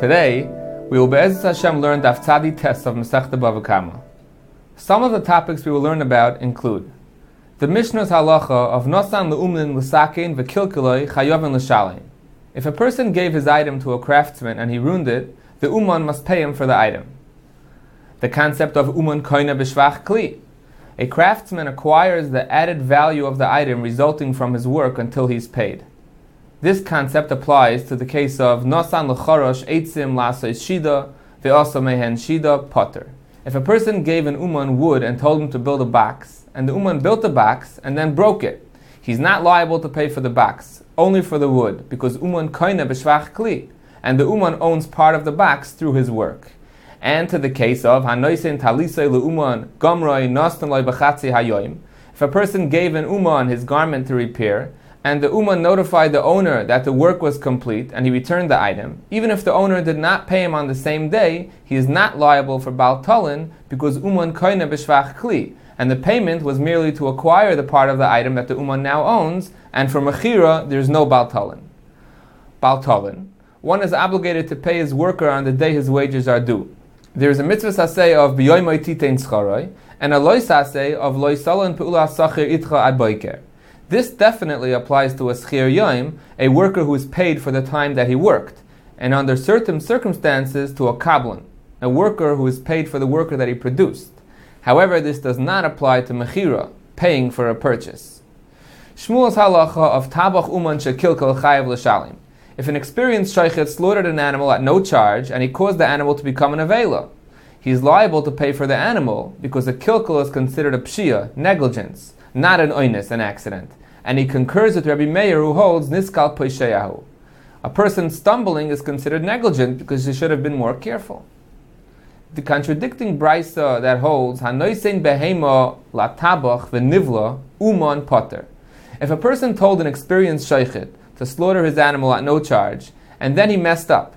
Today, we will Be'ezus Hashem learn Daf Tzadi Tes of Masechta Bava. Some of the topics we will learn about include the Mishnah's halacha of Nosan le'umlin l'sakein v'kilkiloi chayovin l'shalin. If a person gave his item to a craftsman and he ruined it, the uman must pay him for the item. The concept of uman koina b'shvach kli. A craftsman acquires the added value of the item resulting from his work until he's paid. This concept applies to the case of Nosan l'chorosh eitzim lasois shida mehen shida potter. If a person gave an uman wood and told him to build a box, and the uman built the box and then broke it, he's not liable to pay for the box, only for the wood, because uman koine b'shvach kli, and the uman owns part of the box through his work. And to the case of hanoisen talisei leuman gomroi nostan loy b'chatzi hayoim, if a person gave an uman his garment to repair, and the Uman notified the owner that the work was complete and he returned the item, even if the owner did not pay him on the same day, he is not liable for Bal Talin because Uman Koine B'Shvach Kli, and the payment was merely to acquire the part of the item that the Uman now owns, and for Mechira, there's no Bal Talin. Bal Talin. One is obligated to pay his worker on the day his wages are due. There is a mitzvah saseh of B'yoy Titein Scharoi, and a loy saseh of loy salon pe'ula sachir itcha ad this definitely applies to a schir yoim, a worker who is paid for the time that he worked, and under certain circumstances to a kablan, a worker who is paid for the worker that he produced. However, this does not apply to mechira, paying for a purchase. Shmuel's halacha of tabach uman shekilkel chayav l'shalim. If an experienced shaychet slaughtered an animal at no charge and he caused the animal to become an avela, he is liable to pay for the animal because a kilkel is considered a pshia, negligence, not an oinus, an accident and he concurs with Rabbi Meir who holds niskal poishayahu. A person stumbling is considered negligent because he should have been more careful. The contradicting brisa that holds hanoisein behema latabach v'nivla uman potter. If a person told an experienced shaykhit to slaughter his animal at no charge, and then he messed up,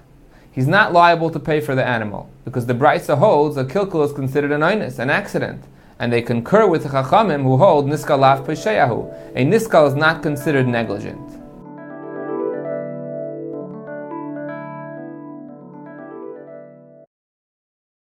he's not liable to pay for the animal because the brisa holds a kilkul is considered an inus, an accident and they concur with the Chachamim who hold Niskal Laf Pesheyahu. A Niskal is not considered negligent.